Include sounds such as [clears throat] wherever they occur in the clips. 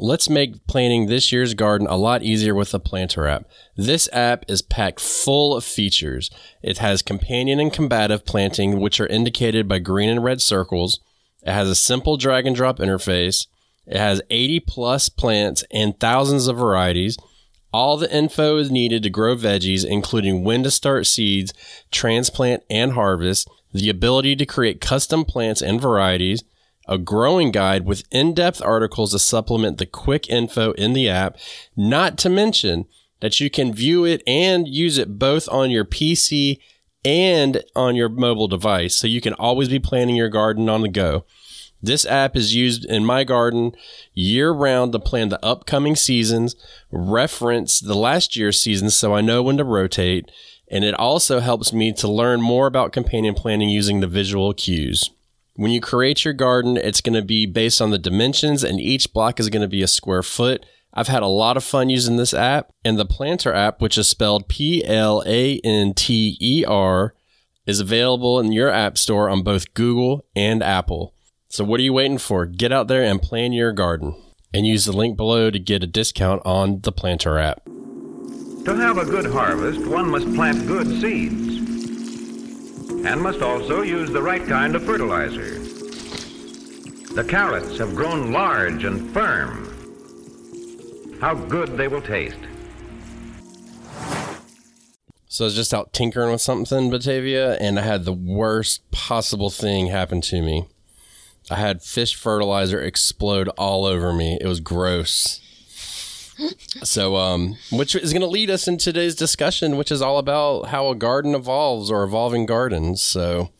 Let's make planting this year's garden a lot easier with the Planter app. This app is packed full of features. It has companion and combative planting, which are indicated by green and red circles. It has a simple drag and drop interface. It has 80 plus plants and thousands of varieties. All the info is needed to grow veggies, including when to start seeds, transplant, and harvest, the ability to create custom plants and varieties, a growing guide with in depth articles to supplement the quick info in the app, not to mention that you can view it and use it both on your PC and on your mobile device. So you can always be planning your garden on the go. This app is used in my garden year round to plan the upcoming seasons, reference the last year's seasons so I know when to rotate, and it also helps me to learn more about companion planting using the visual cues. When you create your garden, it's going to be based on the dimensions, and each block is going to be a square foot. I've had a lot of fun using this app, and the Planter app, which is spelled P L A N T E R, is available in your app store on both Google and Apple. So, what are you waiting for? Get out there and plan your garden. And use the link below to get a discount on the Planter app. To have a good harvest, one must plant good seeds and must also use the right kind of fertilizer. The carrots have grown large and firm. How good they will taste. So I was just out tinkering with something, Batavia, and I had the worst possible thing happen to me. I had fish fertilizer explode all over me. It was gross. So, um, which is going to lead us in today's discussion, which is all about how a garden evolves or evolving gardens. So,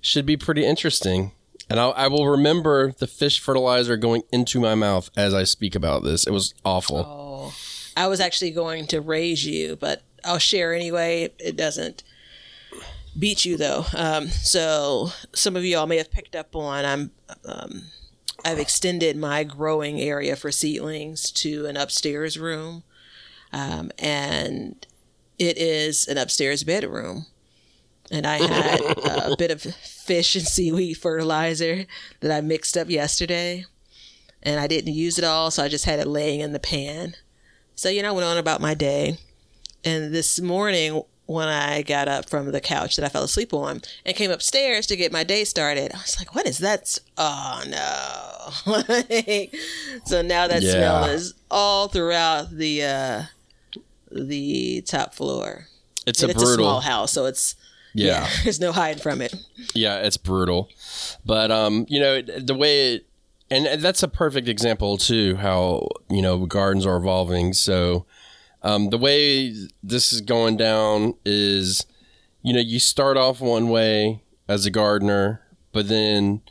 should be pretty interesting. And I'll, I will remember the fish fertilizer going into my mouth as I speak about this. It was awful. Oh, I was actually going to raise you, but I'll share anyway. It doesn't beat you though. Um, so some of y'all may have picked up on I'm um, I've extended my growing area for seedlings to an upstairs room, um, and it is an upstairs bedroom. And I had a [laughs] bit of fish and seaweed fertilizer that I mixed up yesterday, and I didn't use it all, so I just had it laying in the pan. So you know, I went on about my day, and this morning when I got up from the couch that I fell asleep on and came upstairs to get my day started. I was like, what is that? Oh no. [laughs] so now that yeah. smell is all throughout the uh the top floor. It's and a it's brutal a small house, so it's yeah. yeah, [laughs] there's no hiding from it. Yeah, it's brutal. But um, you know, the way it and that's a perfect example too how, you know, gardens are evolving. So um, the way this is going down is, you know, you start off one way as a gardener, but then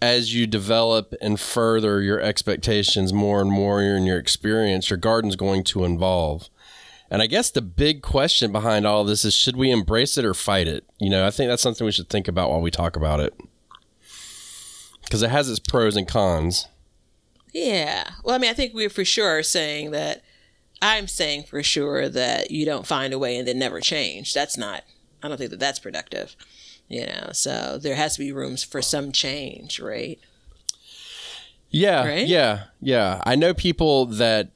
as you develop and further your expectations more and more in your experience, your garden's going to evolve. And I guess the big question behind all this is should we embrace it or fight it? You know, I think that's something we should think about while we talk about it. Because it has its pros and cons. Yeah. Well, I mean, I think we're for sure are saying that I'm saying for sure that you don't find a way and then never change. That's not, I don't think that that's productive. You know, so there has to be rooms for some change, right? Yeah, right? yeah, yeah. I know people that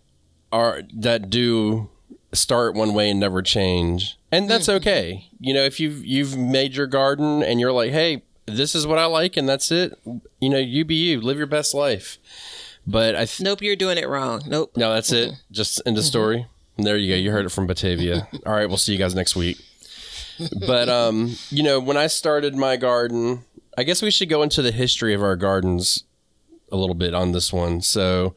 are that do start one way and never change, and that's mm-hmm. okay. You know, if you've you've made your garden and you're like, hey, this is what I like, and that's it. You know, you be you, live your best life. But I th- nope, you're doing it wrong. Nope. No, that's it. Just the mm-hmm. story. And there you go. You heard it from Batavia. [laughs] All right, we'll see you guys next week. But um, you know, when I started my garden, I guess we should go into the history of our gardens a little bit on this one. So,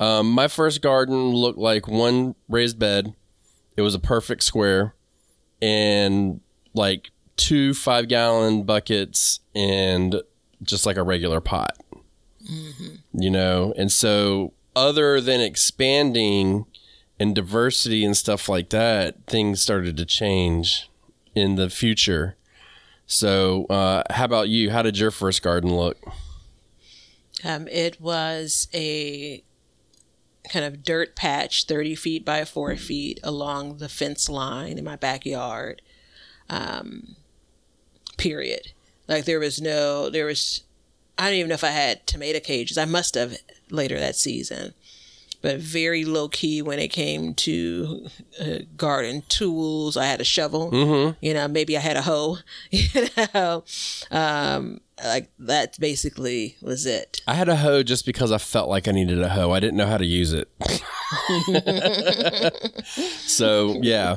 um, my first garden looked like one raised bed. It was a perfect square, and like two five gallon buckets and just like a regular pot. Mm-hmm. You know, and so other than expanding and diversity and stuff like that, things started to change in the future. So, uh, how about you? How did your first garden look? Um, it was a kind of dirt patch, 30 feet by 4 feet along the fence line in my backyard. Um, period. Like there was no, there was I don't even know if I had tomato cages. I must have later that season. but very low key when it came to uh, garden tools. I had a shovel, Mm-hmm. you know, maybe I had a hoe, [laughs] you know, um, like that basically was it. I had a hoe just because I felt like I needed a hoe. I didn't know how to use it. [laughs] so yeah,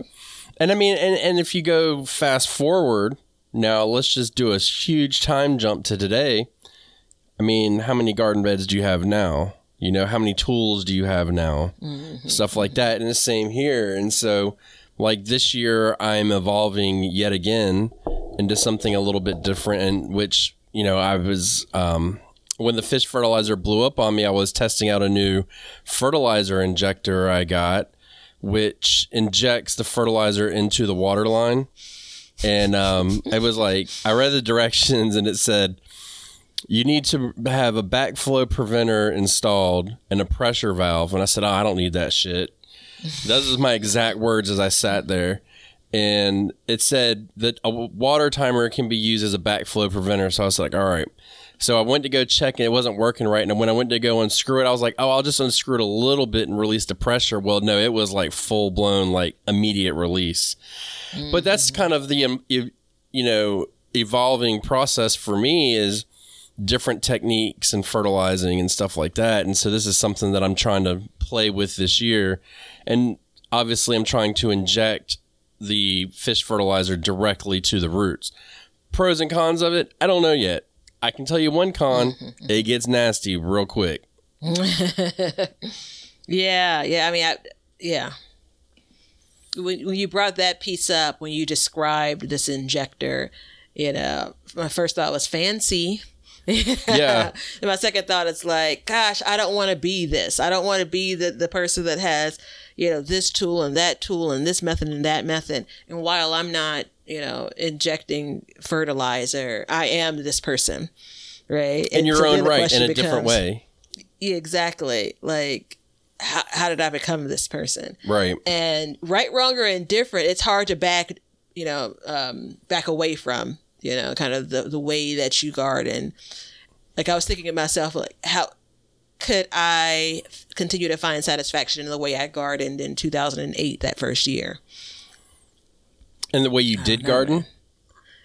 and I mean, and and if you go fast forward now, let's just do a huge time jump to today. I mean, how many garden beds do you have now? You know, how many tools do you have now? Stuff like that, and the same here. And so, like this year, I'm evolving yet again into something a little bit different, and which you know, I was um, when the fish fertilizer blew up on me, I was testing out a new fertilizer injector I got, which injects the fertilizer into the water line. And um, it was like, I read the directions and it said, you need to have a backflow preventer installed and a pressure valve. And I said, oh, I don't need that shit. Those was my exact words as I sat there. And it said that a water timer can be used as a backflow preventer. So I was like, all right. So I went to go check and it wasn't working right. And when I went to go unscrew it, I was like, oh, I'll just unscrew it a little bit and release the pressure. Well, no, it was like full blown, like immediate release. But that's kind of the, um, you know, evolving process for me is different techniques and fertilizing and stuff like that. And so this is something that I'm trying to play with this year. And obviously, I'm trying to inject the fish fertilizer directly to the roots. Pros and cons of it, I don't know yet. I can tell you one con, mm-hmm. it gets nasty real quick. [laughs] Yeah, yeah. I mean, I, yeah. When, when you brought that piece up, when you described this injector, you know, my first thought was fancy. [laughs] Yeah. and my second thought is like, gosh, I don't want to be this. I don't want to be the, the person that has, you know, this tool and that tool and this method and that method. And while I'm not, you know, injecting fertilizer, I am this person. Right. In your so own right, in a different way. yeah, exactly. Like, how, how did I become this person? Right. And right, wrong, or indifferent, it's hard to back, you know, um, back away from, you know, kind of the, the way that you garden. Like, I was thinking of myself, like, how could I continue to find satisfaction in the way I gardened in 2008, that first year? And the way you did garden?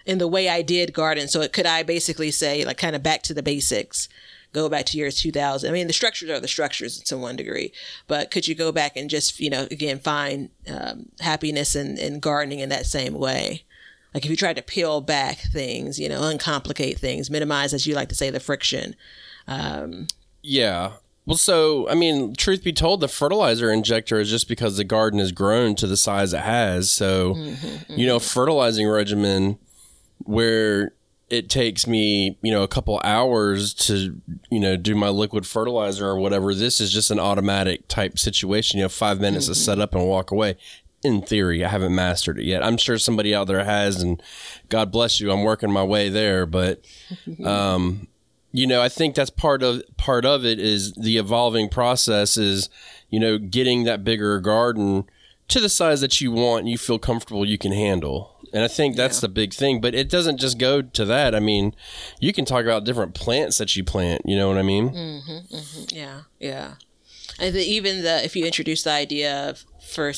in the way I did garden. So could I basically say like kind of back to the basics, go back to year 2000? I mean, the structures are the structures to one degree, but could you go back and just, you know, again, find um, happiness in, in gardening in that same way? Like if you tried to peel back things, you know, uncomplicate things, minimize, as you like to say, the friction. Um, yeah. Well, so I mean, truth be told, the fertilizer injector is just because the garden has grown to the size it has. So, mm-hmm, you know, mm-hmm. fertilizing regimen where it takes me, you know, a couple hours to, you know, do my liquid fertilizer or whatever. This is just an automatic type situation. You know, five minutes to set mm-hmm. up and walk away. In theory, I haven't mastered it yet. I'm sure somebody out there has, and God bless you. I'm working my way there, but [laughs] um, you know i think that's part of part of it is the evolving process is you know getting that bigger garden to the size that you want and you feel comfortable you can handle and i think that's the big thing but it doesn't just go to that i mean you can talk about different plants that you plant you know what i mean Yeah, yeah. And even the if you introduce the idea of for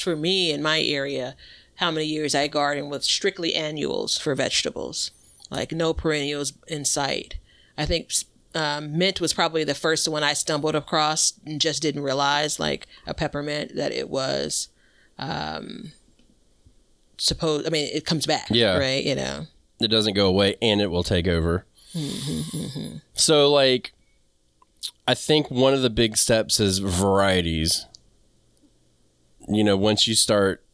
for me in my area, how many years I garden with strictly annuals for vegetables, like no perennials in sight. I think um, mint was probably the first one I stumbled across and just didn't realize, like a peppermint, that it was um, supposed. I mean, it comes back, Yeah. right? You know, it doesn't go away and it will take over. So, like, I think one of the big steps is varieties. You know, once you start,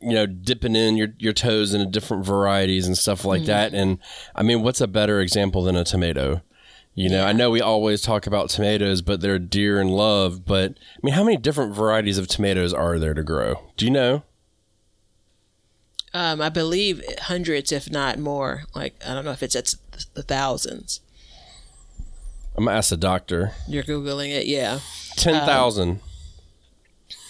you know, dipping in your, your toes into different varieties and stuff like that. And I mean, what's a better example than a tomato? You know, I know we always talk about tomatoes, but they're dear and loved. But I mean, how many different varieties of tomatoes are there to grow? Do you know? um, I believe hundreds, if not more. Like I don't know if it's at the thousands. I'm gonna ask the doctor. You're googling it, yeah. Ten thousand.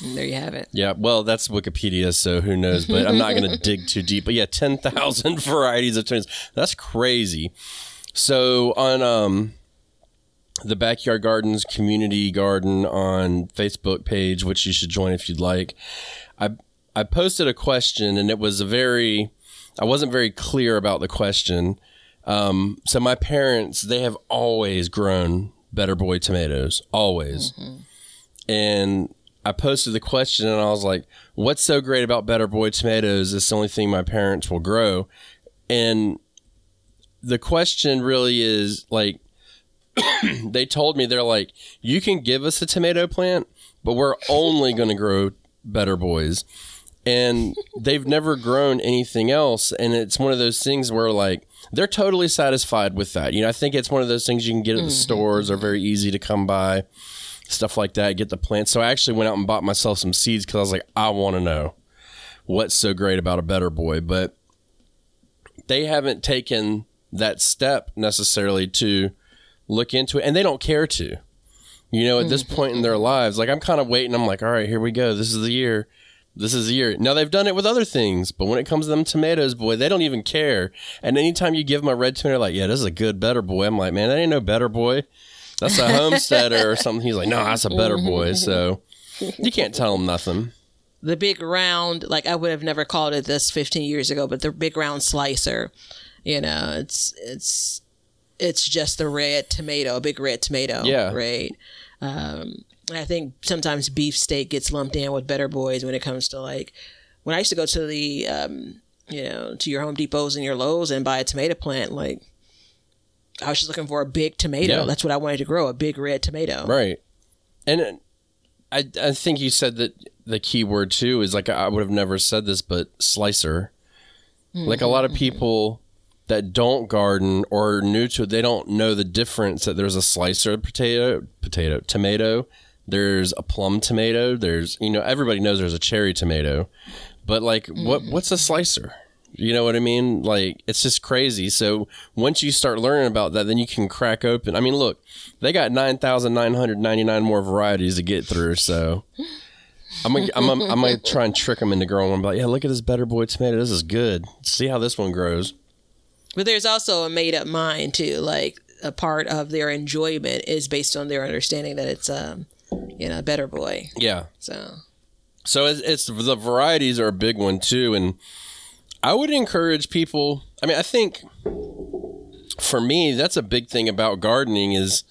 And there you have it. Yeah, well, that's Wikipedia, so who knows? But I'm not going [laughs] to dig too deep. But yeah, ten thousand [laughs] varieties of tomatoes. That's crazy. So on um the Backyard Gardens community garden on Facebook page, which you should join if you'd like. I I posted a question and it was a very I wasn't very clear about the question. Um, so my parents they have always grown Better Boy tomatoes, always, and I posted the question and I was like, "What's so great about Better Boy tomatoes? It's the only thing my parents will grow," and the question really is like [clears throat] they told me they're like you can give us a tomato plant but we're only going to grow better boys. And they've never grown anything else and it's one of those things where like they're totally satisfied with that. You know i think it's one of those things you can get at the mm-hmm. stores are very easy to come by stuff like that get the plants. So i actually went out and bought myself some seeds because i was like i want to know what's so great about a better boy. But they haven't taken that step necessarily to look into it and they don't care to. You know at this mm-hmm. point in their lives like i'm kind of waiting. I'm like all right here we go. This is the year. This is the year. Now they've done it with other things but when it comes to them tomatoes boy they don't even care. And anytime you give them a red tomato like yeah this is a good better boy. I'm like man that ain't no better boy that's a homesteader or something. He's like no that's a better boy so you can't tell him nothing. The big round like i would have never called it this 15 years ago but the big round slicer you know it's it's it's just the red tomato a big red tomato Yeah. right? Um i think sometimes beefsteak gets lumped in with better boys when it comes to like when i used to go to the um you know to your home depots and your lowe's and buy a tomato plant like i was just looking for a big tomato Yeah. that's what i wanted to grow a big red tomato Right. And uh, I I think you said that the key word too is like I would have never said this, but slicer. Like a lot of people that don't garden or are new to it, they don't know the difference that there's a slicer potato, potato, tomato. There's a plum tomato. There's you know everybody knows there's a cherry tomato, but like what what's a slicer? You know what I mean? Like it's just crazy. So once you start learning about that, then you can crack open. I mean, look, they got nine thousand nine hundred ninety nine more varieties to get through. So I'm gonna I'm gonna, I'm gonna try and trick them into growing one. But yeah, look at this Better Boy tomato. This is good. See how this one grows. But there's also a made up mind too. Like a part of their enjoyment is based on their understanding that it's um you know a better boy. Yeah. So So it's, it's the varieties are a big one too, and I would encourage people. I mean, I think for me, that's a big thing about gardening is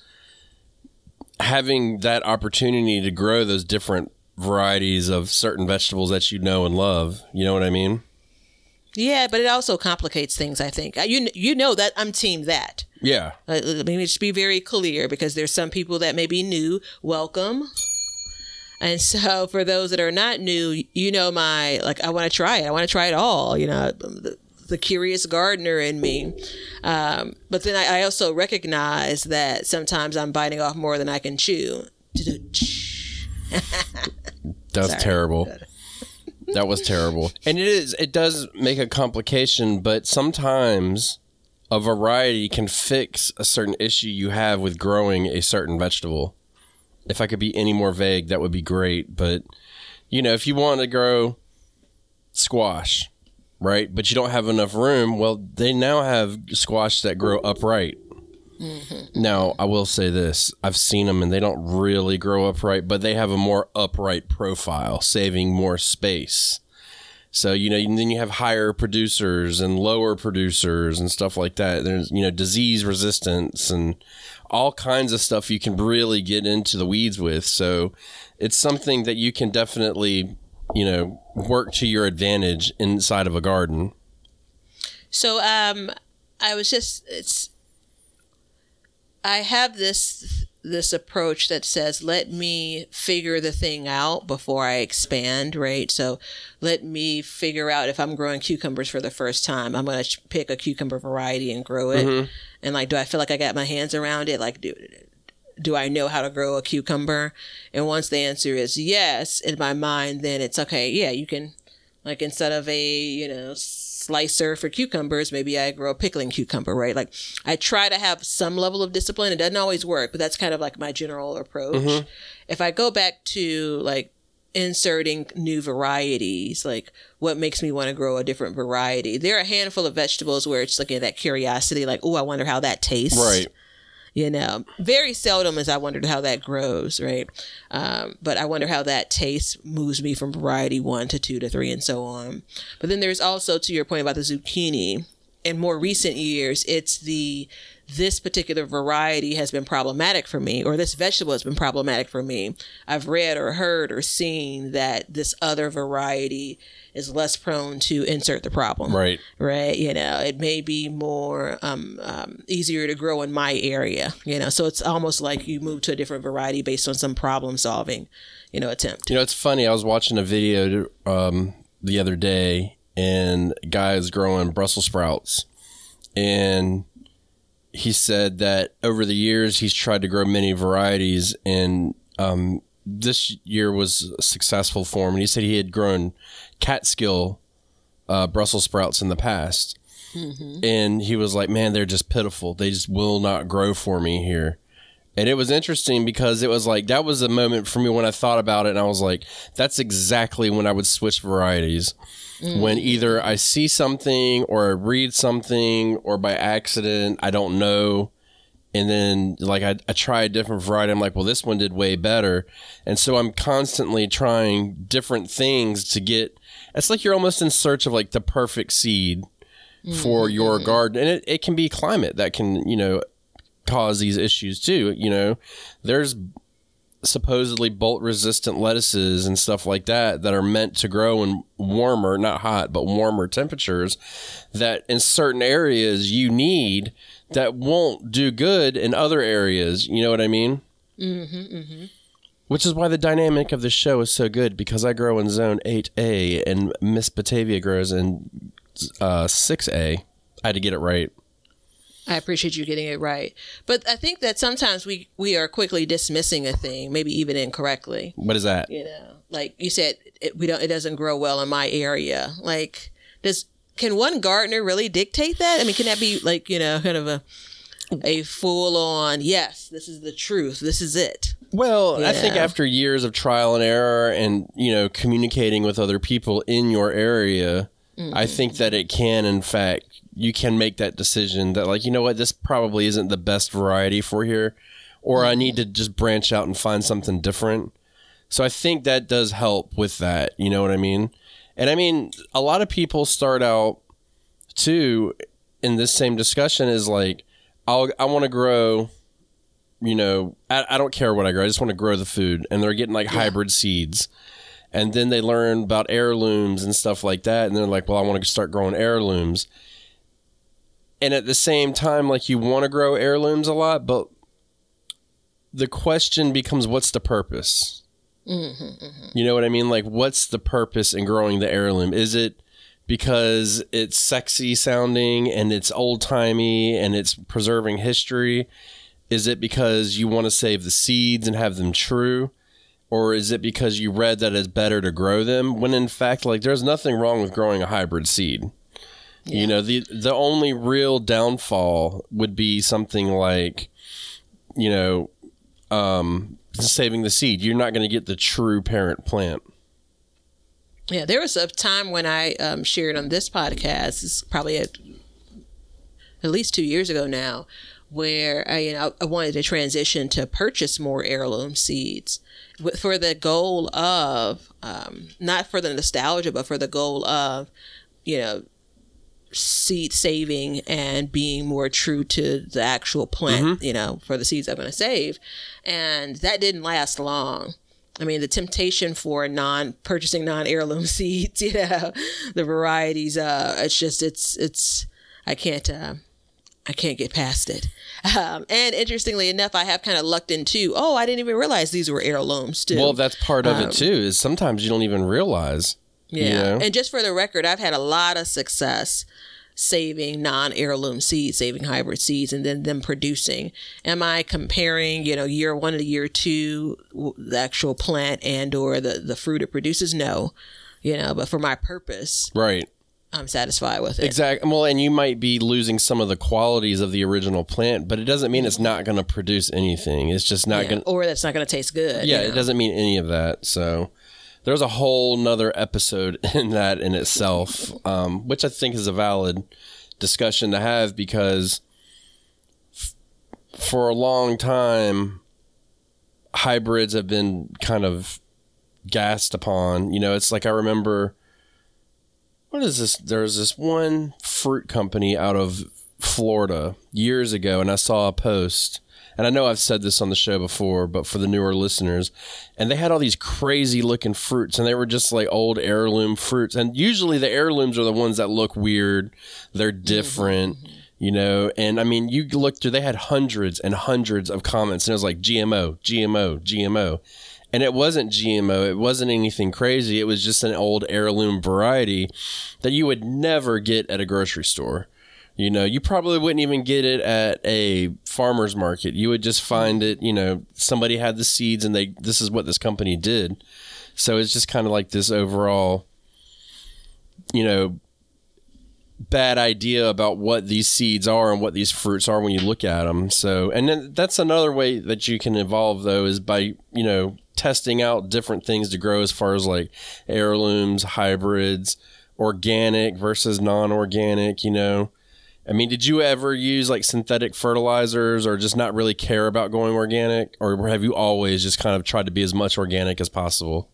having that opportunity to grow those different varieties of certain vegetables that you know and love. You know what I mean? yeah, but it also complicates things. I think Uh, you you know that I'm team that. Yeah. Uh, Let me just be very clear because there's some people that may be new. Welcome. And so [laughs] for those that are not new, you know my like I want to try it. I want to try it all. You know the, the curious gardener in me. Um, but then I, I also recognize that sometimes I'm biting off more than I can chew. [laughs] That's Sorry. terrible. That was terrible. [laughs] And it is it does make a complication, but sometimes a variety can fix a certain issue you have with growing a certain vegetable. If I could be any more vague, that would be great, but you know, if you want to grow squash, right? But you don't have enough room, well, they now have squash that grow upright. Mm-hmm. Now, I will say this I've seen them and they don't really grow upright, but they have a more upright profile, saving more space. So, you know, and then you have higher producers and lower producers and stuff like that. There's, you know, disease resistance and all kinds of stuff you can really get into the weeds with. So, it's something that you can definitely, you know, work to your advantage inside of a garden. So um I was just it's I have this this approach that says let me figure the thing out before I expand, right? So let me figure out if I'm growing cucumbers for the first time, I'm going to pick a cucumber variety and grow it. Mm-hmm. And like do I feel like I got my hands around it? Like do do I know how to grow a cucumber? And once the answer is yes in my mind, then it's okay. Yeah, you can like instead of a, you know, slicer for cucumbers, maybe I grow a pickling cucumber, right? Like I try to have some level of discipline. It doesn't always work, but that's kind of like my general approach. Mm-hmm. If I go back to like inserting new varieties, like what makes me want to grow a different variety, there are a handful of vegetables where it's like that curiosity, like, oh, I wonder how that tastes. Right. You know, very seldom as I wondered how that grows, right? Um, but I wonder how that taste moves me from variety one to two to three and so on. But then there's also, to your point about the zucchini, in more recent years, it's the this particular variety has been problematic for me, or this vegetable has been problematic for me. I've read or heard or seen that this other variety is less prone to insert the problem. Right. Right. You know, it may be more um, um, easier to grow in my area. You know, so it's almost like you move to a different variety based on some problem solving, you know, attempt. You know, it's funny. I was watching a video um, the other day, and guys growing Brussels sprouts, and he said that over the years he's tried to grow many varieties, and um, this year was successful for him. And he said he had grown Catskill uh, Brussels sprouts in the past, and he was like, "Man, they're just pitiful. They just will not grow for me here." And it was interesting because it was like that was a moment for me when I thought about it, and I was like, "That's exactly when I would switch varieties." Mm. When either I see something or I read something or by accident I don't know, and then like I, I try a different variety, I'm like, "Well, this one did way better," and so I'm constantly trying different things to get. It's like you're almost in search of like the perfect seed mm, for your mm, garden, and it, it can be climate that can you know cause these issues too. You know, there's supposedly bolt resistant lettuces and stuff like that that are meant to grow in warmer, not hot, but warmer temperatures that in certain areas you need that won't do good in other areas. You know what I mean? Mm-hmm, Which is why the dynamic of the show is so good because I grow in zone 8A and Miss Batavia grows in uh, 6A. I had to get it right. I appreciate you getting it right. But I think that sometimes we, we are quickly dismissing a thing, maybe even incorrectly. What is that? You know, like you said, it, we don't, it doesn't grow well in my area. Like, does, can one gardener really dictate that? I mean, can that be like, you know, kind of a, a full on, yes, this is the truth. This is it. Well, I think after years of trial and error and, you know, communicating with other people in your area, mm. I think that it can, in fact, you can make that decision that, like, you know what, this probably isn't the best variety for here, or I need to just branch out and find something different. So I think that does help with that. You know what I mean? And I mean, a lot of people start out too in this same discussion is like, I'll, I want to grow you know, I, I don't care what I grow. I just want to grow the food. And they're getting like hybrid seeds. And then they learn about heirlooms and stuff like that. And they're like, well, I want to start growing heirlooms. And at the same time, like you want to grow heirlooms a lot, but the question becomes what's the purpose? Mm-hmm, mm-hmm. You know what I mean? Like, what's the purpose in growing the heirloom? Is it because it's sexy sounding and it's old timey and it's preserving history? Is it because you want to save the seeds and have them true? Or is it because you read that it's better to grow them? When in fact, like, there's nothing wrong with growing a hybrid seed. You know, the the only real downfall would be something like, you know, um, saving the seed. You're not going to get the true parent plant. Yeah, there was a time when I um, shared on this podcast. It's probably at, at least two years ago now, where I, you know, I wanted to transition to purchase more heirloom seeds with, for the goal of um, not for the nostalgia, but for the goal of, you know, seed saving and being more true to the actual plant, you know, for the seeds I'm going to save. And that didn't last long. I mean, the temptation for non purchasing non heirloom [laughs] seeds, you know, the varieties, uh, it's just, it's, it's, I can't, uh, I can't get past it. Um, and interestingly enough, I have kind of lucked into, oh, I didn't even realize these were heirlooms too. Well, that's part of it too. Is sometimes you don't even realize. Yeah. You know? And just for the record, I've had a lot of success saving non heirloom seeds, saving hybrid seeds, and then them producing. Am I comparing, you know, year one to year two, the actual plant and or the, the fruit it produces? No. You know, but for my purpose, Right. I'm satisfied with it. Exactly. Well, and you might be losing some of the qualities of the original plant, but it doesn't mean it's not going to produce anything. It's just not Yeah. going. to Or that's not going to taste good. Yeah, you it doesn't mean any of that. So there's a whole nother episode [laughs] in that in itself, um, which I think is a valid discussion to have because f- for a long time, hybrids have been kind of gassed upon. You know, it's like I remember what is this? There's this one fruit company out of Florida years ago, and I saw a post. And I know I've said this on the show before, but for the newer listeners, and they had all these crazy looking fruits, and they were just like old heirloom fruits. And usually the heirlooms are the ones that look weird, they're mm-hmm. different, you know. And I mean, you look through, they had hundreds and hundreds of comments, and it was like GMO, GMO, GMO. And it wasn't GMO, it wasn't anything crazy. It was just an old heirloom variety that you would never get at a grocery store. You know, you probably wouldn't even get it at a farmer's market. You would just find it, you know, somebody had the seeds and they this is what this company did. So it's just kind of like this overall you know bad idea about what these seeds are and what these fruits are when you look at them. So, and then that's another way that you can evolve though is by, you know, testing out different things to grow as far as like heirlooms, hybrids, organic versus non-organic, you know. I mean, did you ever use like synthetic fertilizers or just not really care about going organic or have you always just kind of tried to be as much organic as possible?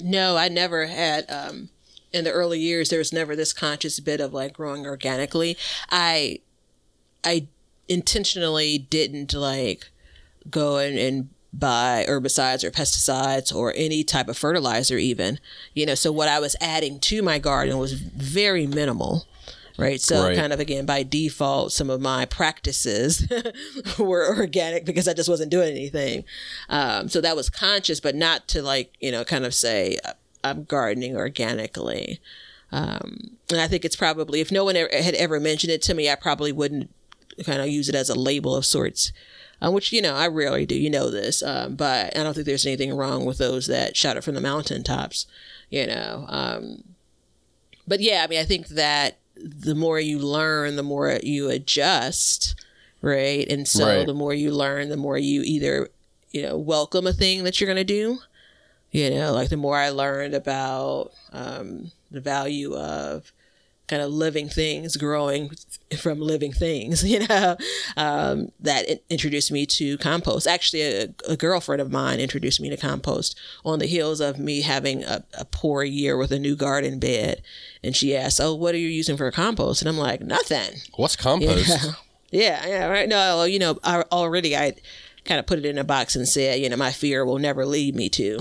No, I never had um in the early years there was never this conscious bit of like growing organically. I I intentionally didn't like go and, and buy herbicides or pesticides or any type of fertilizer even. You know, so what I was adding to my garden was very minimal right? So Right. kind of again by default, some of my practices [laughs] were organic because I just wasn't doing anything. Um, so that was conscious, but not to like you know kind of say uh, I'm gardening organically. Um, and I think it's probably if no one ever, had ever mentioned it to me, I probably wouldn't kind of use it as a label of sorts. Um, which you know I rarely do, you know this, um, but I don't think there's anything wrong with those that shout it from the mountaintops, you know. Um, but yeah, I mean, I think that the more you learn, the more you adjust, right? And so Right. the more you learn, the more you either, you know, welcome a thing that you're going to do. You know, like the more I learned about um, the value of kind of living things growing from living things, [laughs] you know, um, that in- introduced me to compost. Actually, a, a girlfriend of mine introduced me to compost on the heels of me having a, a poor year with a new garden bed. And she asked, Oh, what are you using for compost? And I'm like, Nothing. What's compost? Yeah. [laughs] yeah, yeah, right. No, you know, I, already I kind of put it in a box and said, you know, my fear will never lead me to.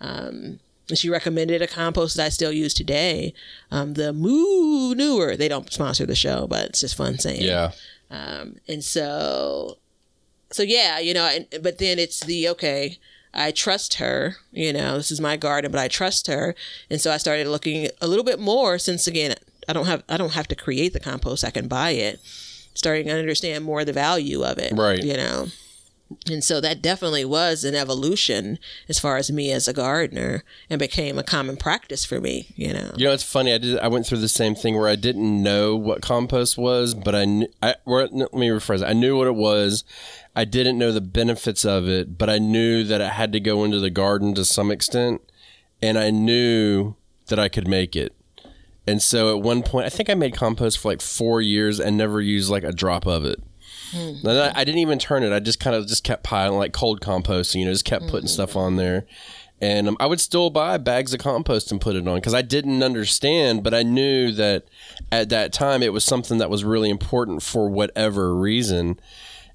Um, she recommended a compost that I still use today. Um, the Moo Newer. They don't sponsor the show, but it's just fun saying. Yeah. Um, and so, so yeah, you know, and, but then it's the okay. I trust her. You know, this is my garden, but I trust her, and so I started looking a little bit more. Since again, I don't have I don't have to create the compost; I can buy it. Starting to understand more the value of it, Right. You know, and so that definitely was an evolution as far as me as a gardener, and became a common practice for me. You know, You know, it's funny. I did. I went through the same thing where I didn't know what compost was, but I. I no, let me rephrase. it. I knew what it was. I didn't know the benefits of it, but I knew that it had to go into the garden to some extent, and I knew that I could make it. And so at one point, I think I made compost for like four years and never used like a drop of it. And I, I didn't even turn it. I just kind of just kept piling like cold composting, you know, just kept putting stuff on there. And um, I would still buy bags of compost and put it on because I didn't understand, but I knew that at that time it was something that was really important for whatever reason.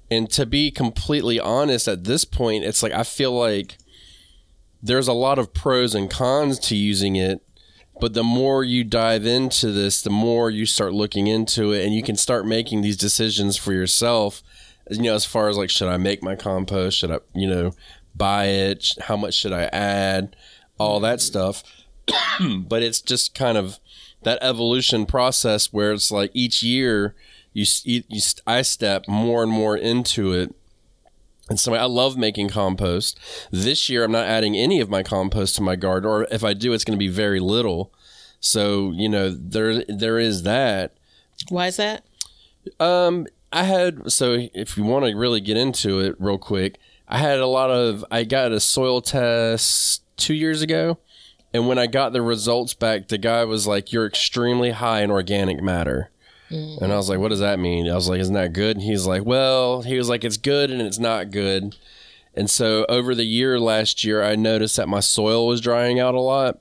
And to be completely honest, at this point, it's like I feel like there's a lot of pros and cons to using it but the more you dive into this the more you start looking into it and you can start making these decisions for yourself you know as far as like should i make my compost? Should i you know buy it? How much should i add? All that stuff. [clears throat] But it's just kind of that evolution process where it's like each year you, you, i step more and more into it and so I love making compost. This year, I'm not adding any of my compost to my garden, or if I do, it's going to be very little. So you know, there there is that. why is that? Um, I had so if you want to really get into it real quick, I had a lot of I got a soil test two years ago, and when I got the results back, the guy was like, "You're extremely high in organic matter." Mm-hmm. And I was like, what does that mean? I was like, isn't that good? And he's like, well, he was like, it's good and it's not good. And so over the year last year, I noticed that my soil was drying out a lot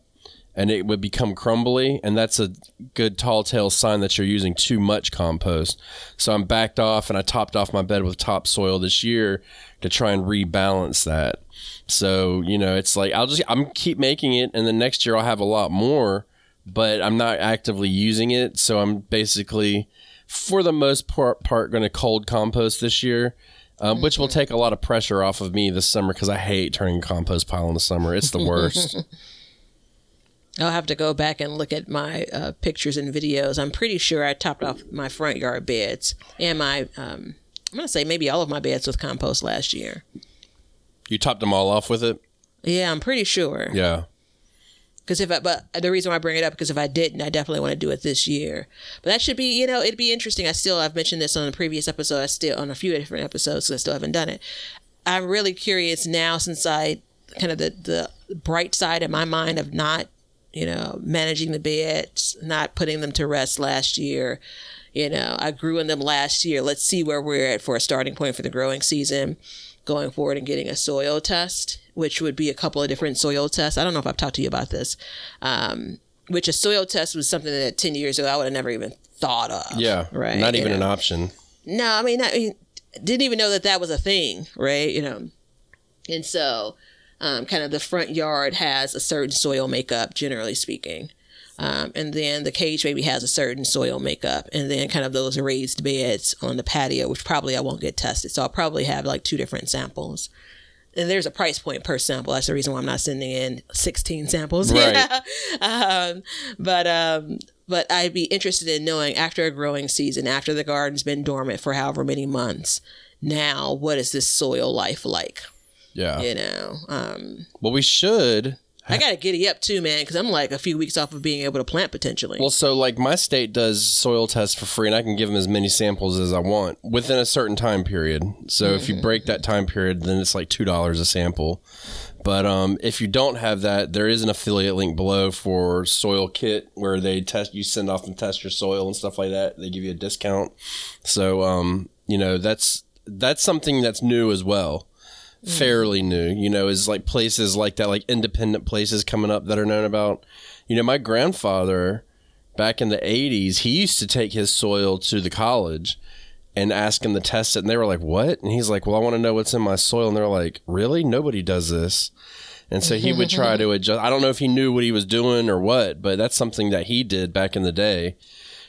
and it would become crumbly. And that's a good tall tale sign that you're using too much compost. So I'm backed off and I topped off my bed with topsoil this year to try and rebalance that. So, you know, it's like I'll just I'm keep making it and then next year I'll have a lot more, but I'm not actively using it. So I'm basically for the most part, part going to cold compost this year. Um, which will take a lot of pressure off of me this summer because I hate turning a compost pile in the summer. It's the worst. [laughs] I'll have to go back and look at my uh, pictures and videos. I'm pretty sure I topped off my front yard beds and my, um, I'm going to say maybe all of my beds with compost last year. you topped them all off with it? Yeah, I'm pretty sure. Yeah. Because if I, but the reason why I bring it up because if I didn't, I definitely want to do it this year. But that should be, you know, it'd be interesting. I still, I've mentioned this on a previous episode. I still on a few different episodes. So I still haven't done it. I'm really curious now since I kind of the the bright side in my mind of not, you know, managing the beds, not putting them to rest last year. You know, I grew in them last year. Let's see where we're at for a starting point for the growing season going forward and getting a soil test, which would be a couple of different soil tests. I don't know if I've talked to you about this. Um, which a soil test was something that 10 years ago I would have never even thought of. Yeah. Right. Not you even know? an option. No, I mean, I mean, didn't even know that that was a thing, right? You know, and so um, kind of the front yard has a certain soil makeup, generally speaking. Um, and then the cage maybe has a certain soil makeup, and then kind of those raised beds on the patio, which probably I won't get tested. So I'll probably have like two different samples. And there's a price point per sample. That's the reason why I'm not sending in 16 samples. Right. [laughs] um, but um, but I'd be interested in knowing after a growing season, after the garden's been dormant for however many months, now what is this soil life like? Yeah. You know, um, Well, we should. I got to giddy up too, man, because I'm like a few weeks off of being able to plant potentially. Well, so like my state does soil tests for free, and I can give them as many samples as I want within a certain time period. So if you break that time period, then it's like two dollars a sample. But um, if you don't have that, there is an affiliate link below for Soil Kit where they test. You send off and test your soil and stuff like that. They give you a discount. So um, you know that's that's something that's new as well. Fairly new, you know, is like places like that, like independent places coming up that are known about. You know, my grandfather back in the 80s, he used to take his soil to the college and ask him to test it. And they were like, What? And he's like, Well, I want to know what's in my soil. And they're like, Really? Nobody does this. And so he would try [laughs] to adjust. I don't know if he knew what he was doing or what, but that's something that he did back in the day.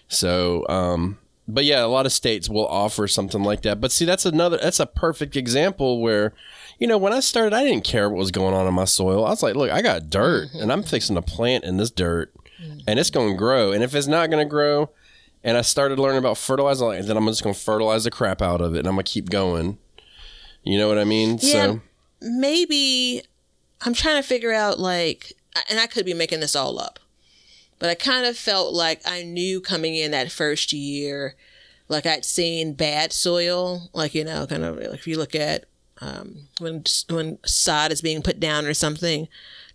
So, um, but yeah, a lot of states will offer something like that. But see, that's another, that's a perfect example where, you know, when I started, I didn't care what was going on in my soil. I was like, look, I got dirt mm-hmm. and I'm fixing to plant in this dirt mm-hmm. and it's going to grow. And if it's not going to grow, and I started learning about fertilizer, like, then I'm just going to fertilize the crap out of it and I'm going to keep going. You know what I mean? Yeah. So, maybe I'm trying to figure out like, and I could be making this all up, but I kind of felt like I knew coming in that first year, like I'd seen bad soil, like you know, kind of like if you look at um, when when sod is being put down or something,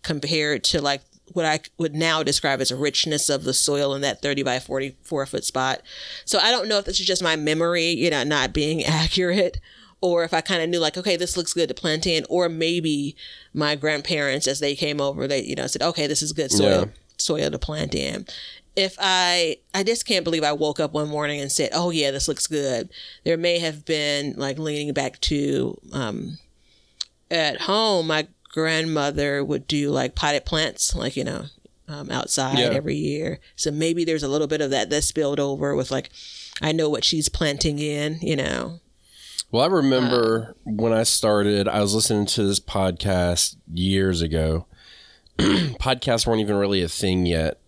compared to like what I would now describe as a richness of the soil in that 30 by 44 foot spot. So I don't know if this is just my memory, you know, not being [laughs] accurate, or if I kind of knew like, okay, this looks good to plant in, or maybe my grandparents, as they came over, they, you know, said, okay, this is good soil, Yeah. Soil to plant in. If I, I just can't believe I woke up one morning and said, oh yeah, this looks good. There may have been like leaning back to, um, at home, my grandmother would do like potted plants, like, you know, um, outside Yeah. every year. So maybe there's a little bit of that that spilled over with like, I know what she's planting in, you know. well, I remember when I started, I was listening to this podcast years ago. [clears throat] Podcasts weren't even really a thing yet.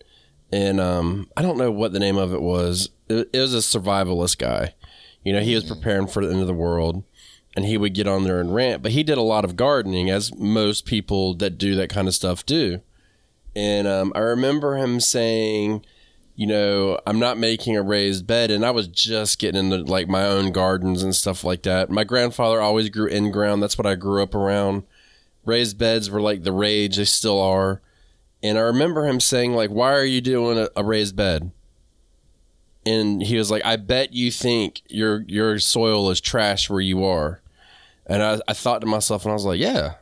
And um, I don't know what the name of it was. It, it was a survivalist guy. You know, he was preparing for the end of the world and he would get on there and rant. But he did a lot of gardening, as most people that do that kind of stuff do. And um, I remember him saying, you know, I'm not making a raised bed. And I was just getting into like my own gardens and stuff like that. My grandfather always grew in ground. That's what I grew up around. Raised beds were like the rage, they still are. And I remember him saying, like, why are you doing a, a raised bed? and he was like, "I bet you think your your soil is trash where you are." And I, I thought to myself, and I was like, "Yeah,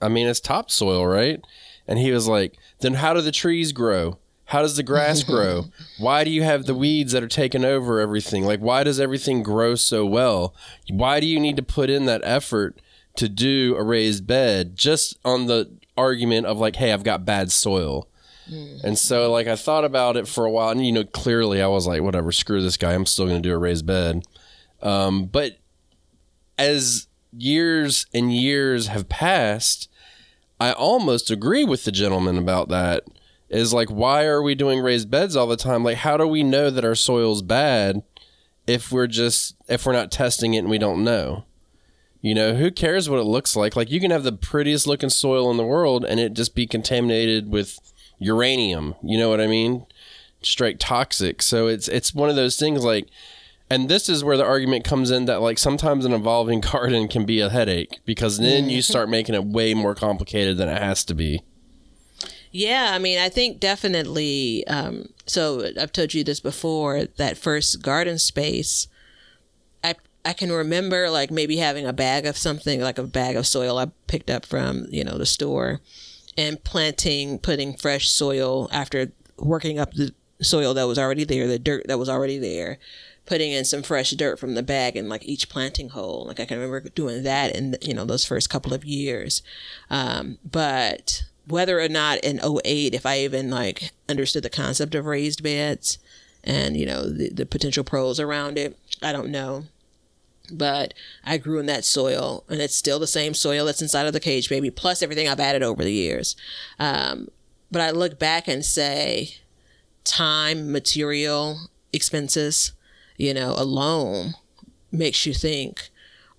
I mean it's topsoil, right?" And he was like, "Then how do the trees grow? How does the grass [laughs] grow? Why do you have the weeds that are taking over everything? Like, why does everything grow so well? Why do you need to put in that effort to do a raised bed just on the argument of like, hey, I've got bad soil?" And so, like, I thought about it for a while, and you know, clearly, I was like, whatever, screw this guy. I'm still going to do a raised bed. Um, but as years and years have passed, I almost agree with the gentleman about that. Is like, why are we doing raised beds all the time? Like, how do we know that our soil's bad if we're just if we're not testing it and we don't know? You know, who cares what it looks like? Like, you can have the prettiest looking soil in the world and it just be contaminated with uranium. You know what I mean? Straight toxic. So it's it's one of those things like and this is where the argument comes in that like sometimes an evolving [laughs] garden can be a headache because then you start making it way more complicated than it has to be. Yeah, I mean, I think definitely. Um, so I've told you this before. That first garden space, I can remember like maybe having a bag of something, like a bag of soil I picked up from you know the store, and planting, putting fresh soil after working up the soil that was already there, the dirt that was already there, putting in some fresh dirt from the bag in like each planting hole. Like I can remember doing that in you know those first couple of years, um, but whether or not in 08 if i even like understood the concept of raised beds and you know the, the potential pros around it i don't know but i grew in that soil and it's still the same soil that's inside of the cage baby plus everything i've added over the years um, but i look back and say time material expenses you know alone makes you think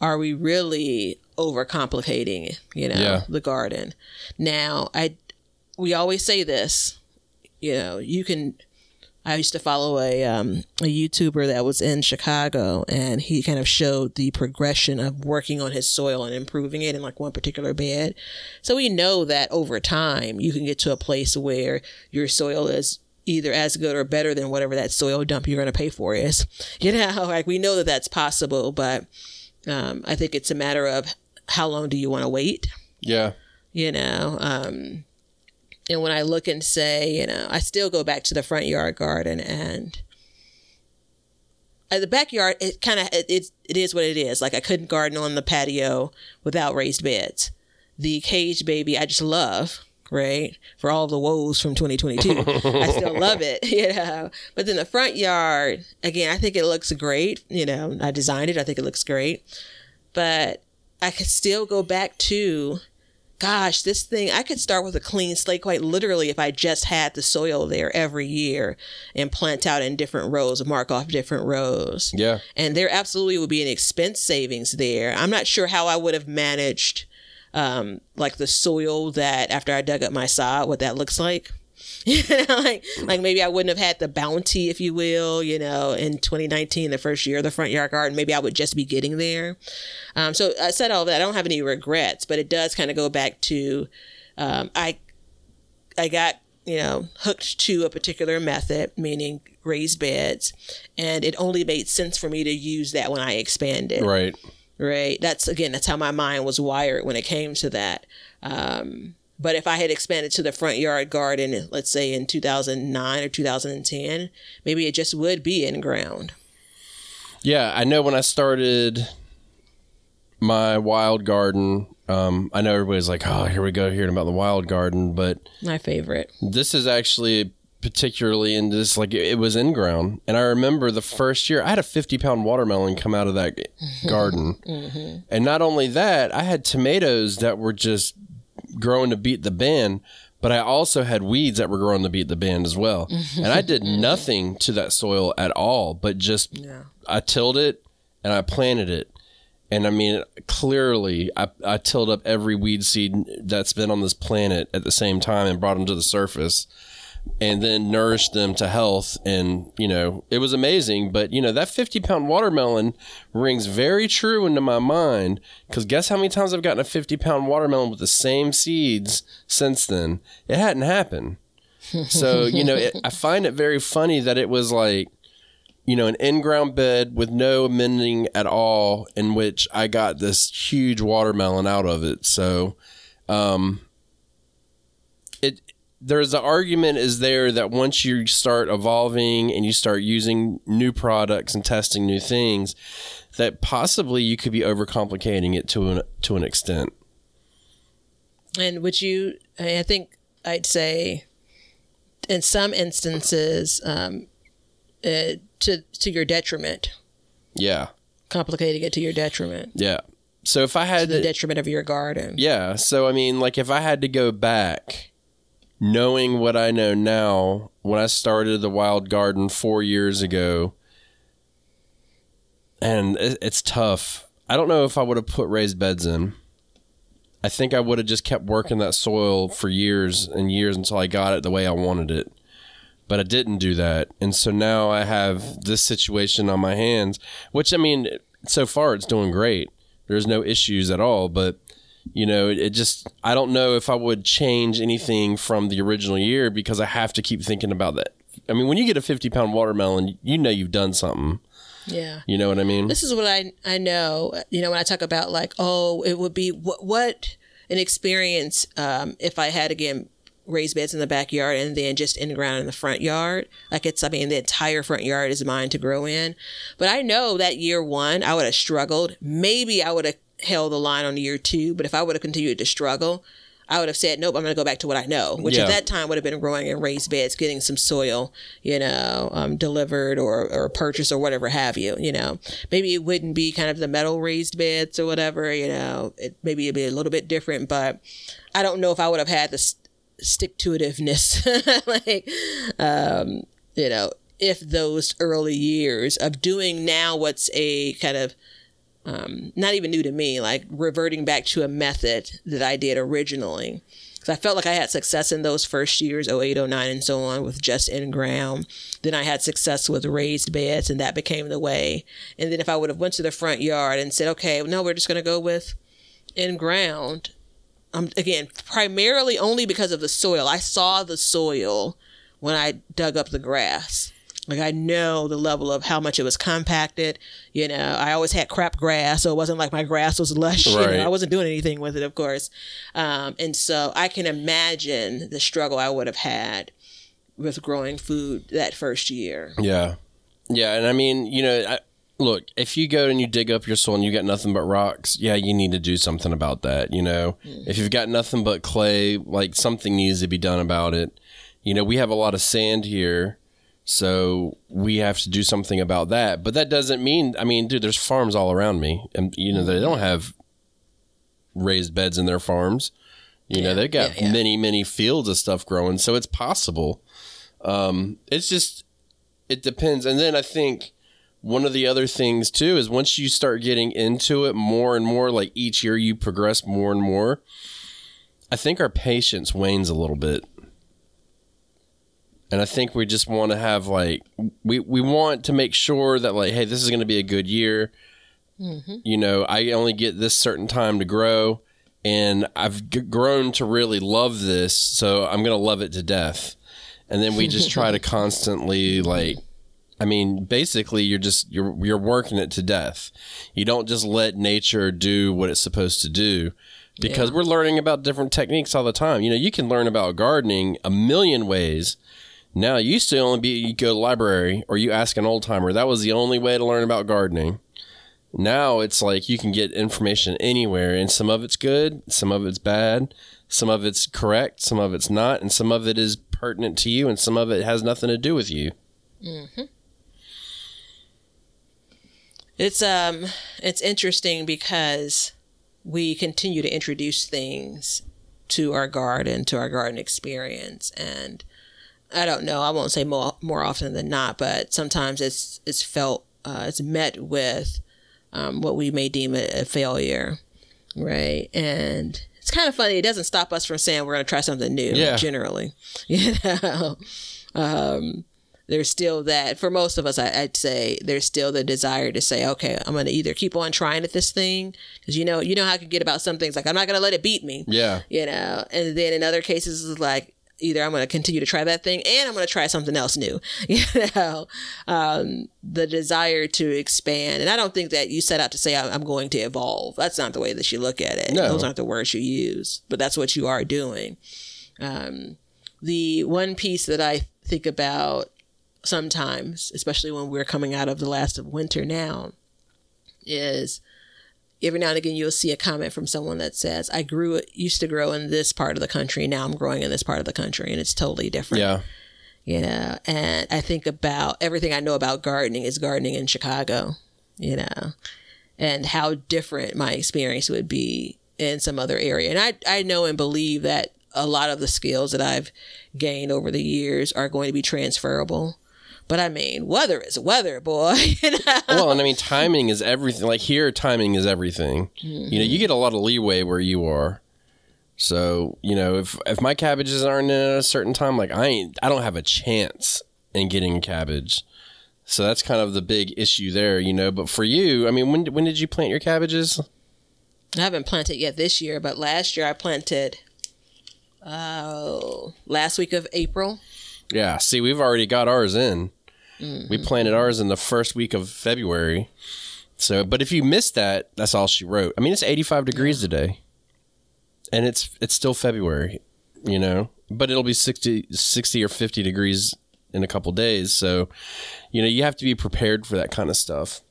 are we really overcomplicating you know Yeah. the garden now i we always say this you know you can i used to follow a um a youtuber that was in chicago and he kind of showed the progression of working on his soil and improving it in like one particular bed so we know that over time you can get to a place where your soil is either as good or better than whatever that soil dump you're going to pay for is [laughs] you know like we know that that's possible but um, I think it's a matter of how long do you want to wait, Yeah. you know. Um, and when I look and say, you know, I still go back to the front yard garden and uh, the backyard. It kind of it, it it is what it is. Like I couldn't garden on the patio without raised beds. The cage baby, I just love. Right for all the woes from 2022, I still love it, [laughs] you know. But then the front yard, again, I think it looks great. You know, I designed it. I think it looks great but I could still go back to, gosh, this thing, I could start with a clean slate quite literally if I just had the soil there every year and plant out in different rows, mark off different rows. Yeah. And there absolutely would be an expense savings there. I'm not sure how I would have managed um, like the soil that after I dug up my sod, what that looks like. You [laughs] know, like like maybe I wouldn't have had the bounty, if you will, you know, in 2019, the first year of the front yard garden. Maybe I would just be getting there. Um, so I said all that. I don't have any regrets, but it does kind of go back to um, I I got you know hooked to a particular method, meaning raised beds, and it only made sense for me to use that when I expanded Right. right that's again that's how my mind was wired when it came to that um, but if i had expanded to the front yard garden let's say in 2009 or 2010 maybe it just would be in ground Yeah, I know when I started my wild garden, um, I know everybody's like, oh, here we go hearing about the wild garden, but my favorite this is actually particularly in this, like, it, it was in ground. And I remember the first year, I had a 50 pound watermelon come out of that garden. [laughs] And not only that, I had tomatoes that were just growing to beat the band. But I also had weeds that were growing to beat the band as well. [laughs] and I did nothing to that soil at all, but just yeah I tilled it and I planted it. And I mean, clearly, I, I tilled up every weed seed that's been on this planet at the same time and brought them to the surface and then nourished them to health. And, you know, it was amazing. But, you know, that 50 pound watermelon rings very true into my mind because guess how many times I've gotten a 50 pound watermelon with the same seeds since then? It hadn't happened. So, [laughs] you know, it, I find it very funny that it was like, you know, an in-ground bed with no amending at all, in which I got this huge watermelon out of it. So, um, there's the argument is there that once you start evolving and you start using new products and testing new things, that possibly you could be overcomplicating it to an to an extent. And would you? I think I'd say, in some instances, um, uh, to to your detriment, Yeah, complicating it to your detriment, yeah. So if I to had the to, detriment of your garden. Yeah. So, I mean, like, if I had to go back, knowing what I know now, when I started the wild garden four years ago, and it's tough. I don't know if I would have put raised beds in. I think I would have just kept working that soil for years and years until I got it the way I wanted it. But I didn't do that. And so now I have this situation on my hands, which I mean, so far it's doing great. There's no issues at all. But, you know, it, it just, I don't know if I would change anything from the original year because I have to keep thinking about that. I mean, when you get a 50 pound watermelon, you know you've done something. Yeah. You know what I mean? This is what I I know. You know, when I talk about like, oh, it would be what what an experience um, if I had again raised beds in the backyard and then just in the ground in the front yard. Like it's, I mean, the entire front yard is mine to grow in. But I know that year one, I would have struggled. Maybe I would have held the line on year two. But if I would have continued to struggle, I would have said, nope, I'm going to go back to what I know, which Yeah. at that time would have been growing in raised beds, getting some soil, you know, um, delivered or, or purchased or whatever have you, you know. Maybe it wouldn't be kind of the metal raised beds or whatever, you know. It, maybe it'd be a little bit different, but I don't know if I would have had the stick to itiveness, [laughs] like, um, you know, if those early years of doing now what's a kind of um, not even new to me, like reverting back to a method that I did originally. Because I felt like I had success in those first years, 08, 09, and so on, with just in ground. Then I had success with raised beds, and that became the way. And then if I would have went to the front yard and said, okay, no, we're just going to go with in ground. Um, again, primarily only because of the soil. I saw the soil when I dug up the grass. Like I know the level of how much it was compacted. You know, I always had crap grass, so it wasn't like my grass was lush. You know, I wasn't doing anything with it, of course. Um, and so I can imagine the struggle I would have had with growing food that first year. Yeah, yeah, and I mean, you know, I, look, if you go and you dig up your soil and you got nothing but rocks, yeah, you need to do something about that. You know, if you've got nothing but clay, like something needs to be done about it. You know, we have a lot of sand here, so we have to do something about that. But that doesn't mean, I mean, dude, there's farms all around me, and you know, they don't have raised beds in their farms. You know, they've got yeah, yeah. many, many fields of stuff growing, so it's possible. Um, it's just it depends. And then I think one of the other things too is once you start getting into it more and more, like each year you progress more and more, I think our patience wanes a little bit. And I think we just want to have like we we want to make sure that like hey this is going to be a good year. Mm-hmm. You know, I only get this certain time to grow and I've g- grown to really love this, so I'm going to love it to death. And then we just try to [laughs] constantly like I mean, basically you're just you're you're working it to death. You don't just let nature do what it's supposed to do because we're learning about different techniques all the time. You know, you can learn about gardening a million ways. Now, it used to only be you go to the library or you ask an old timer. That was the only way to learn about gardening. Now it's like you can get information anywhere, and some of it's good, some of it's bad, some of it's correct, some of it's not, and some of it is pertinent to you, and some of it has nothing to do with you. It's um it's interesting because we continue to introduce things to our garden, to our garden experience and I don't know, I won't say more more often than not, but sometimes it's it's felt uh, it's met with um, what we may deem a, a failure, right? And it's kind of funny. It doesn't stop us from saying we're going to try something new. Yeah. Generally, [laughs] you know, um, there's still that for most of us. I, I'd say there's still the desire to say, okay, I'm going to either keep on trying at this thing because you know, you know how I can get about some things like I'm not going to let it beat me Yeah. you know and then in other cases it's like either I'm going to continue to try that thing and I'm going to try something else new. [laughs] You know, um, the desire to expand. And I don't think that you set out to say, I'm going to evolve. That's not the way that you look at it. No. Those aren't the words you use, but that's what you are doing. Um, the one piece that I think about sometimes, especially when we're coming out of the last of winter now, is every now and again you'll see a comment from someone that says, "I grew used to grow in this part of the country, now I'm growing in this part of the country, and it's totally different." Yeah. You know, and I think about everything I know about gardening is gardening in Chicago. You know, and how different my experience would be in some other area, and I I know and believe that a lot of the skills that I've gained over the years are going to be transferable. But I mean, weather is weather, boy. [laughs] you know? Well, and I mean, timing is everything. Like here, timing is everything. You know, you get a lot of leeway where you are. So you know, if if my cabbages aren't in at a certain time, like I ain't, I don't have a chance in getting a cabbage. So that's kind of the big issue there, you know. But for you, I mean, when when did you plant your cabbages? I haven't planted yet this year, but last year I planted. Oh, last week of April. Yeah. See, we've already got ours in. We mm-hmm. planted ours in the first week of February. So, but if you missed that, that's all she wrote. I mean, it's 85 degrees today. And it's it's still February, you know. But it'll be 60 60 or 50 degrees in a couple days. So, you know, you have to be prepared for that kind of stuff.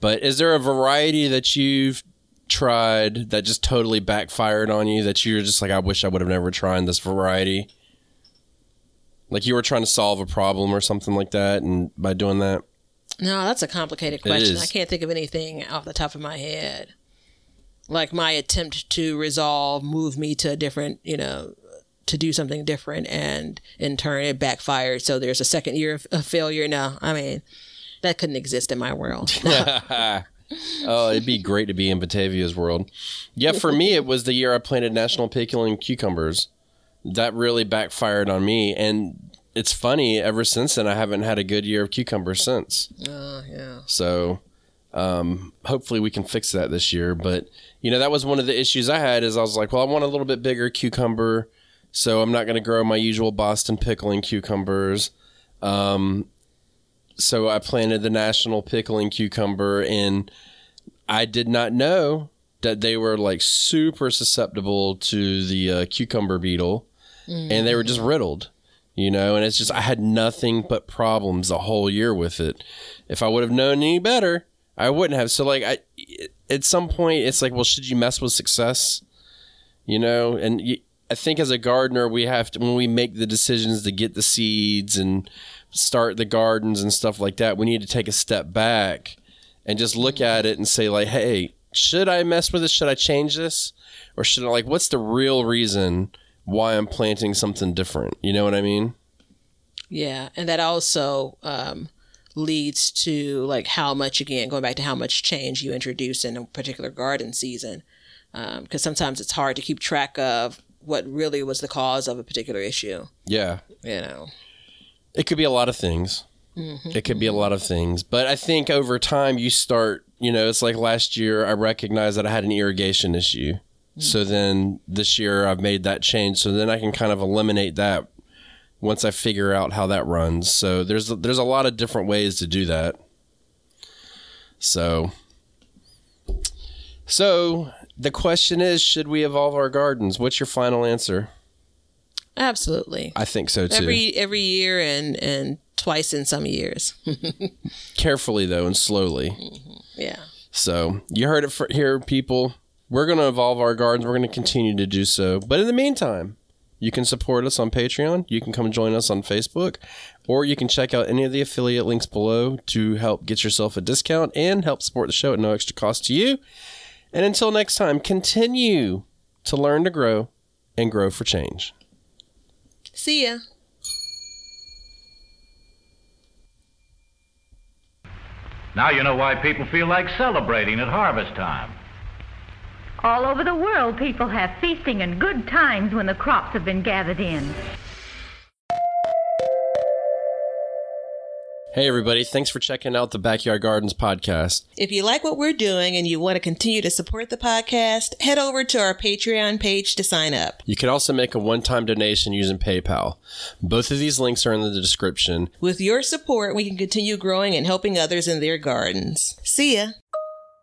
But is there a variety that you've tried that just totally backfired on you that you're just like I wish I would have never tried this variety? Like you were trying to solve a problem or something like that, and by doing that, No, that's a complicated question. I can't think of anything off the top of my head. Like my attempt to resolve move me to a different, you know, to do something different, and in turn it backfired. So there's a second year of, of failure. No, I mean that couldn't exist in my world. [laughs] [laughs] oh, it'd be great to be in Batavia's world. Yeah, for me, it was the year I planted national pickling cucumbers. That really backfired on me, and it's funny. Ever since then, I haven't had a good year of cucumbers since. Oh yeah. So um, hopefully we can fix that this year. But you know, that was one of the issues I had. Is I was like, well, I want a little bit bigger cucumber, so I'm not going to grow my usual Boston pickling cucumbers. Um, so I planted the national pickling cucumber, and I did not know that they were like super susceptible to the uh, cucumber beetle, and they mm. were just riddled you know and it's just i had nothing but problems the whole year with it. If i would have known any better i wouldn't have. So like i at some point it's like well should you mess with success? You know and you, i think as a gardener we have to when we make the decisions to get the seeds and start the gardens and stuff like that we need to take a step back and just look mm. at it and say like hey should i mess with this? Should i change this? Or should i like what's the real reason why i'm planting something different you know what i mean Yeah, and that also um, leads to like how much again going back to how much change you introduce in a particular garden season, because sometimes it's hard to keep track of what really was the cause of a particular issue. yeah You know. It could be a lot of things. It could be a lot of things. But I think over time you start, you know, it's like last year I recognized that I had an irrigation issue. So then this year I've made that change. So then I can kind of eliminate that once I figure out how that runs. So there's there's a lot of different ways to do that. So So the question is should we evolve our gardens? What's your final answer? Absolutely. I think so too. Every every year and and twice in some years. [laughs] Carefully though and slowly. Mm-hmm. yeah. So you heard it for, here, people. We're going to evolve our gardens. We're going to continue to do so. But in the meantime, you can support us on Patreon. You can come join us on Facebook, or you can check out any of the affiliate links below to help get yourself a discount and help support the show at no extra cost to you. And until next time, continue to learn to grow and grow for change. See ya. Now you know why people feel like celebrating at harvest time. All over the world, people have feasting and good times when the crops have been gathered in. Hey, everybody. Thanks for checking out the Backyard Gardens podcast. If you like what we're doing and you want to continue to support the podcast, head over to our Patreon page to sign up. You can also make a one time donation using PayPal. Both of these links are in the description. With your support, we can continue growing and helping others in their gardens. See ya!